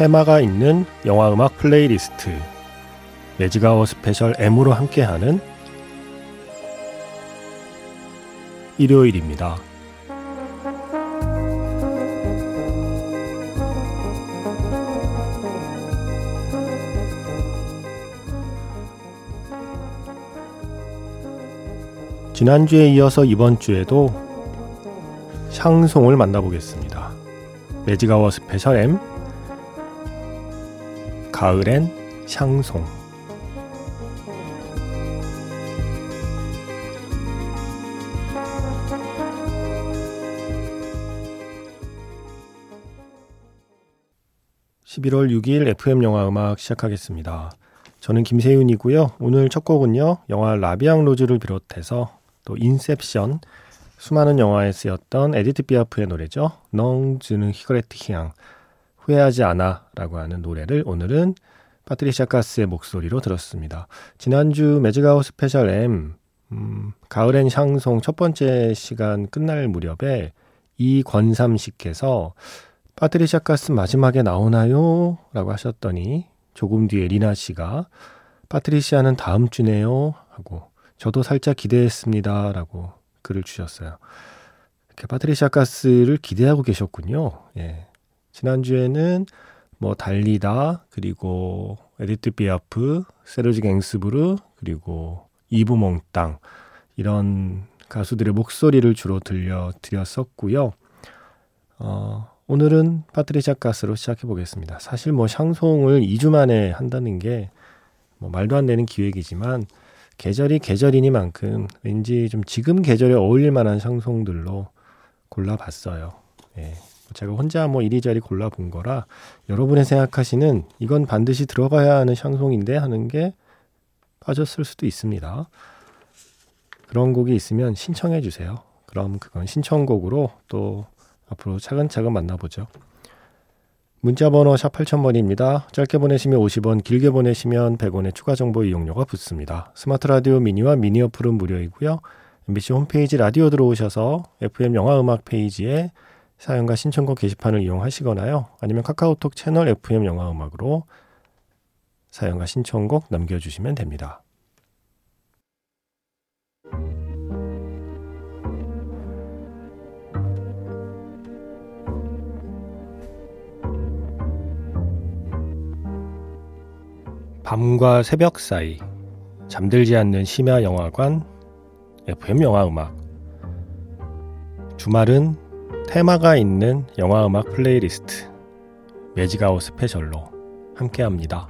테마가 있는 영화 음악 playlist Magic Hour Special M으로 함께하는 일요일입니다. 지난주에 이어서 이번 주에도 샹송을 만나보겠습니다. Magic Hour Special M 가을엔 샹송 11월 6일 FM 영화 음악 시작하겠습니다. 저는 김세윤이고요. 오늘 첫 곡은요. 영화 La Vie en Rose를 비롯해서 또 인셉션, 수많은 영화에 쓰였던 에디트 피아프의 노래죠. Non, je ne regrette rien, 후회하지 않아 라고 하는 노래를 오늘은 파트리샤 카스의 목소리로 들었습니다. 지난주 Magic Hour Special M, 음, 가을엔 샹송 첫 번째 시간 끝날 무렵에 이권삼 씨께서 파트리샤 카스 마지막에 나오나요? 라고 하셨더니 조금 뒤에 리나 씨가 파트리시아는 다음 주네요. 하고 저도 살짝 기대했습니다. 라고 글을 주셨어요. 이렇게 파트리샤 카스를 기대하고 계셨군요. 예. 지난주에는 뭐 달리다 그리고 에디트 비아프, 세르지 갱스부르 그리고 이브 몽땅 이런 가수들의 목소리를 주로 들려 드렸었고요. 어, 오늘은 파트리샤 카스로 시작해 보겠습니다. 사실 뭐 샹송을 2주 만에 한다는 게 뭐 말도 안 되는 기획이지만 계절이 계절이니만큼 왠지 좀 지금 계절에 어울릴 만한 샹송들로 골라봤어요. 예. 제가 혼자 뭐 이리저리 골라본 거라 여러분의 생각하시는 이건 반드시 들어봐야 하는 샹송인데 하는 게 빠졌을 수도 있습니다. 그런 곡이 있으면 신청해 주세요. 그럼 그건 신청곡으로 또 앞으로 차근차근 만나보죠. 문자번호 샵 8000번입니다. 짧게 보내시면 50원, 길게 보내시면 100원의 추가 정보 이용료가 붙습니다. 스마트 라디오 미니와 미니 어플은 무료이고요. MBC 홈페이지 라디오 들어오셔서 FM 영화 음악 페이지에 사연과 신청곡 게시판을 이용하시거나요. 아니면 카카오톡 채널 FM 영화 음악으로 사연과 신청곡 남겨주시면 됩니다. 밤과 새벽 사이 잠들지 않는 심야 영화관 FM 영화 음악 주말은 테마가 있는 영화 음악 플레이리스트 Magic Hour 스페셜로 함께합니다.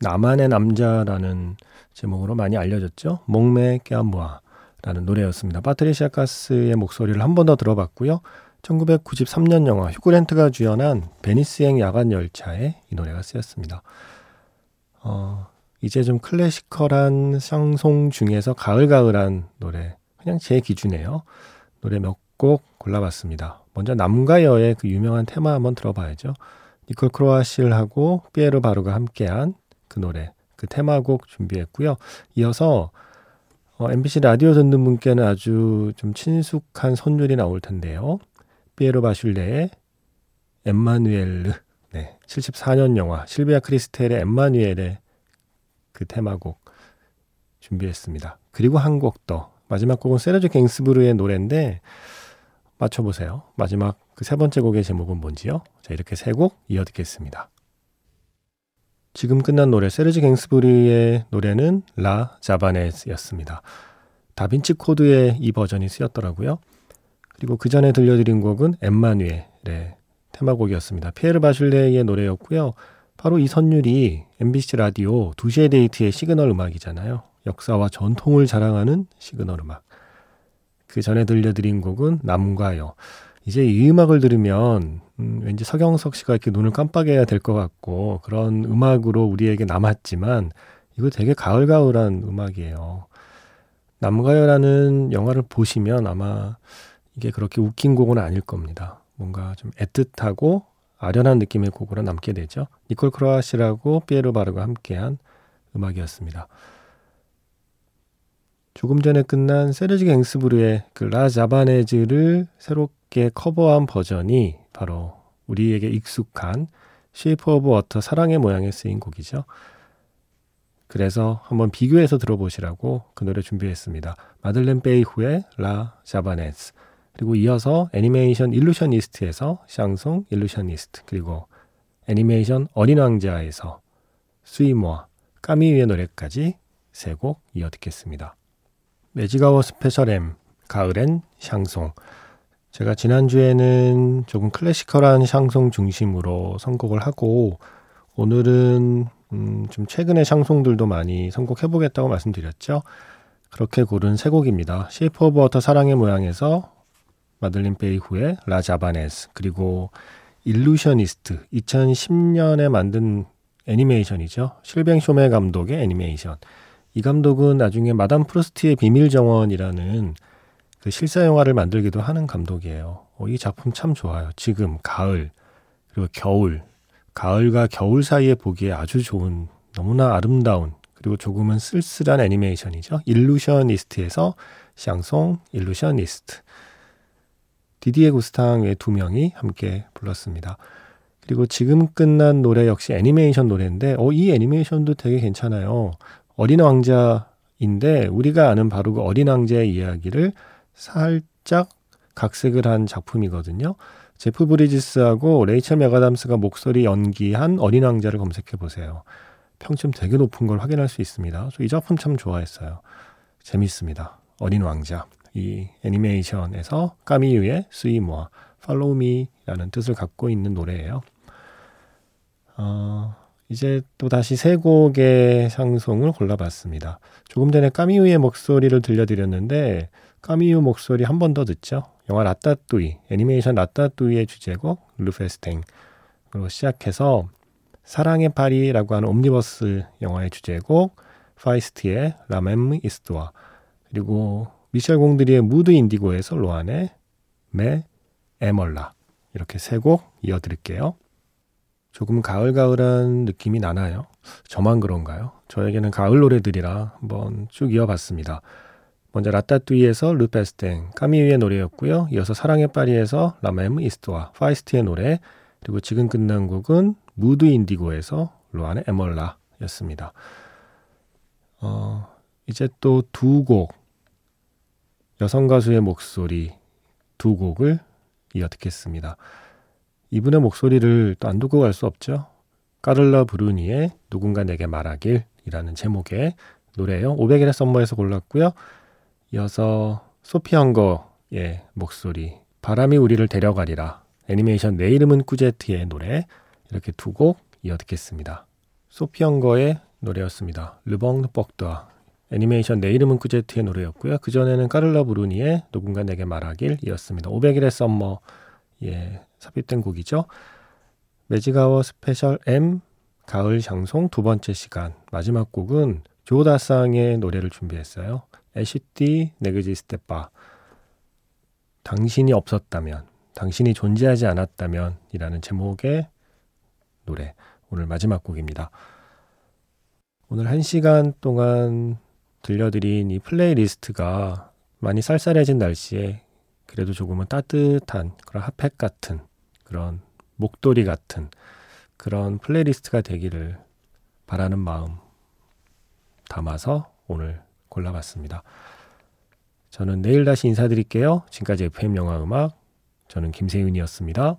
나만의 남자라는 제목으로 많이 알려졌죠. Mon mec à moi 라는 노래였습니다. 파트리시아 가스의 목소리를 한 번 더 들어봤고요. 1993년 영화 휴그랜트가 주연한 베니스행 야간 열차에 이 노래가 쓰였습니다. 어, 이제 좀 클래시컬한 샹송 중에서 가을가을한 노래, 그냥 제 기준에요. 노래 몇 곡 골라봤습니다. 먼저 남과 여의 그 유명한 테마 한번 들어봐야죠. 니콜 크로아실하고 피에르 바루가 함께한 그 노래, 그 테마곡 준비했고요. 이어서 어, MBC 라디오 듣는 분께는 아주 좀 친숙한 선율이 나올 텐데요. 피에로 바슐레의 엠마누엘르, 네, 74년 영화 실비아 크리스텔의 엠마누엘의 그 테마곡 준비했습니다. 그리고 한 곡 더. 마지막 곡은 세르주 갱스부르의 노래인데 맞춰보세요. 마지막 그 세 번째 곡의 제목은 뭔지요? 자, 이렇게 세 곡 이어 듣겠습니다. 지금 끝난 노래 세르지 갱스부르의 노래는 La Javanaise였습니다. 다빈치 코드의 이 버전이 쓰였더라고요. 그리고 그 전에 들려드린 곡은 엠마누엘의 테마곡이었습니다. 피에르 바슐레의 노래였고요. 바로 이 선율이 MBC 라디오 2시의 데이트의 시그널 음악이잖아요. 역사와 전통을 자랑하는 시그널 음악. 그 전에 들려드린 곡은 남과 여. 이제 이 음악을 들으면 음, 왠지 서경석 씨가 이렇게 눈을 깜빡여야 될 것 같고 그런 음악으로 우리에게 남았지만 이거 되게 가을가을한 음악이에요. 남과 여라는 영화를 보시면 아마 이게 그렇게 웃긴 곡은 아닐 겁니다. 뭔가 좀 애틋하고 아련한 느낌의 곡으로 남게 되죠. 니콜 크로아시라고 피에르 바르가 함께한 음악이었습니다. 조금 전에 끝난 세르지 갱스부르의 그 La Javanaise를 새롭게 커버한 버전이 바로 우리에게 익숙한 쉐이프 오브 워터 사랑의 모양에 쓰인 곡이죠. 그래서 한번 비교해서 들어보시라고 그 노래 준비했습니다. 마들렌 페이루의 La Javanaise 그리고 이어서 애니메이션 일루셔니스트에서 샹송 일루셔니스트 그리고 애니메이션 어린 왕자에서 Suis-moi 까미위의 노래까지 세 곡 이어 듣겠습니다. 매지가워 스페셜 M 가을엔 샹송 제가 지난주에는 조금 클래시컬한 샹송 중심으로 선곡을 하고 오늘은 음, 좀 최근의 샹송들도 많이 선곡해 보겠다고 말씀드렸죠. 그렇게 고른 세 곡입니다. 쉐이프 오브 워터 사랑의 모양에서 마들린 페이루의 La Javanaise 그리고 일루셔니스트 2010년에 만든 애니메이션이죠. 실뱅 쇼메 감독의 애니메이션. 이 감독은 나중에 마담 프루스트의 비밀 정원이라는 그 실사 영화를 만들기도 하는 감독이에요. 어, 이 작품 참 좋아요. 지금 가을 그리고 겨울, 가을과 겨울 사이에 보기에 아주 좋은 너무나 아름다운 그리고 조금은 쓸쓸한 애니메이션이죠. 일루셔니스트에서 샹송 일루셔니스트. 디디에 구스탕 의두 명이 함께 불렀습니다. 그리고 지금 끝난 노래 역시 애니메이션 노래인데, 어, 이 애니메이션도 되게 괜찮아요. 어린 왕자인데, 우리가 아는 바로 그 어린 왕자의 이야기를 살짝 각색을 한 작품이거든요. 제프 브리지스하고 레이첼 맥아담스가 목소리 연기한 어린 왕자를 검색해 보세요. 평점 되게 높은 걸 확인할 수 있습니다. 이 작품 참 좋아했어요. 재밌습니다. 어린 왕자. 이 애니메이션에서 까미유의 Suis-moi, follow me라는 뜻을 갖고 있는 노래예요. 어, 이제 또 다시 세 곡의 샹송을 골라봤습니다. 조금 전에 까미유의 목소리를 들려드렸는데 까미유 목소리 한 번 더 듣죠. 영화 라따뚜이, 애니메이션 라따뚜이의 주제곡 Le Festin으로 시작해서 사랑의 파리라고 하는 옴니버스 영화의 주제곡 파이스트의 La même histoire 그리고 미셸 공드리의 무드 인디고에서 로안의 Mais Aime la 이렇게 세 곡 이어드릴게요. 조금 가을가을한 느낌이 나나요? 저만 그런가요? 저에게는 가을 노래들이라 한번 쭉 이어봤습니다. 먼저 라따뚜이에서 Le Festin, 까미유의 노래였고요. 이어서 사랑의 파리에서 La même histoire 파이스트의 노래, 그리고 지금 끝난 곡은 무드 인디고에서 로안의 Aime la였습니다. 어, 이제 또 두 곡, 여성 가수의 목소리 두 곡을 이어 듣겠습니다. 이분의 목소리를 또안 듣고 갈 수 없죠. 까를라 브루니의 누군가 내게 말하길이라는 제목의 노래예요. 500일의 썸머에서 골랐고요. 이어서 소피 한거의 목소리 바람이 우리를 데려가리라 애니메이션 내 이름은 꾸제트의 노래 이렇게 두 곡 이어 듣겠습니다. 소피 한거의 노래였습니다. 르봉 뻑드와 애니메이션 내 이름은 꾸제트의 노래였고요. 그전에는 까를라 브루니의 누군가 내게 말하길이었습니다. 500일의 썸머에 삽입된 곡이죠. 매지가워 스페셜 M 가을 샹송 두 번째 시간 마지막 곡은 조 다상의 노래를 준비했어요. Et si tu n'existais pas 당신이 없었다면 당신이 존재하지 않았다면 이라는 제목의 노래 오늘 마지막 곡입니다. 오늘 한 시간 동안 들려드린 이 플레이리스트가 많이 쌀쌀해진 날씨에 그래도 조금은 따뜻한 그런 핫팩 같은 그런 목도리 같은 그런 플레이리스트가 되기를 바라는 마음 담아서 오늘 골라봤습니다. 저는 내일 다시 인사드릴게요. 지금까지 FM 영화 음악 저는 김세윤이었습니다.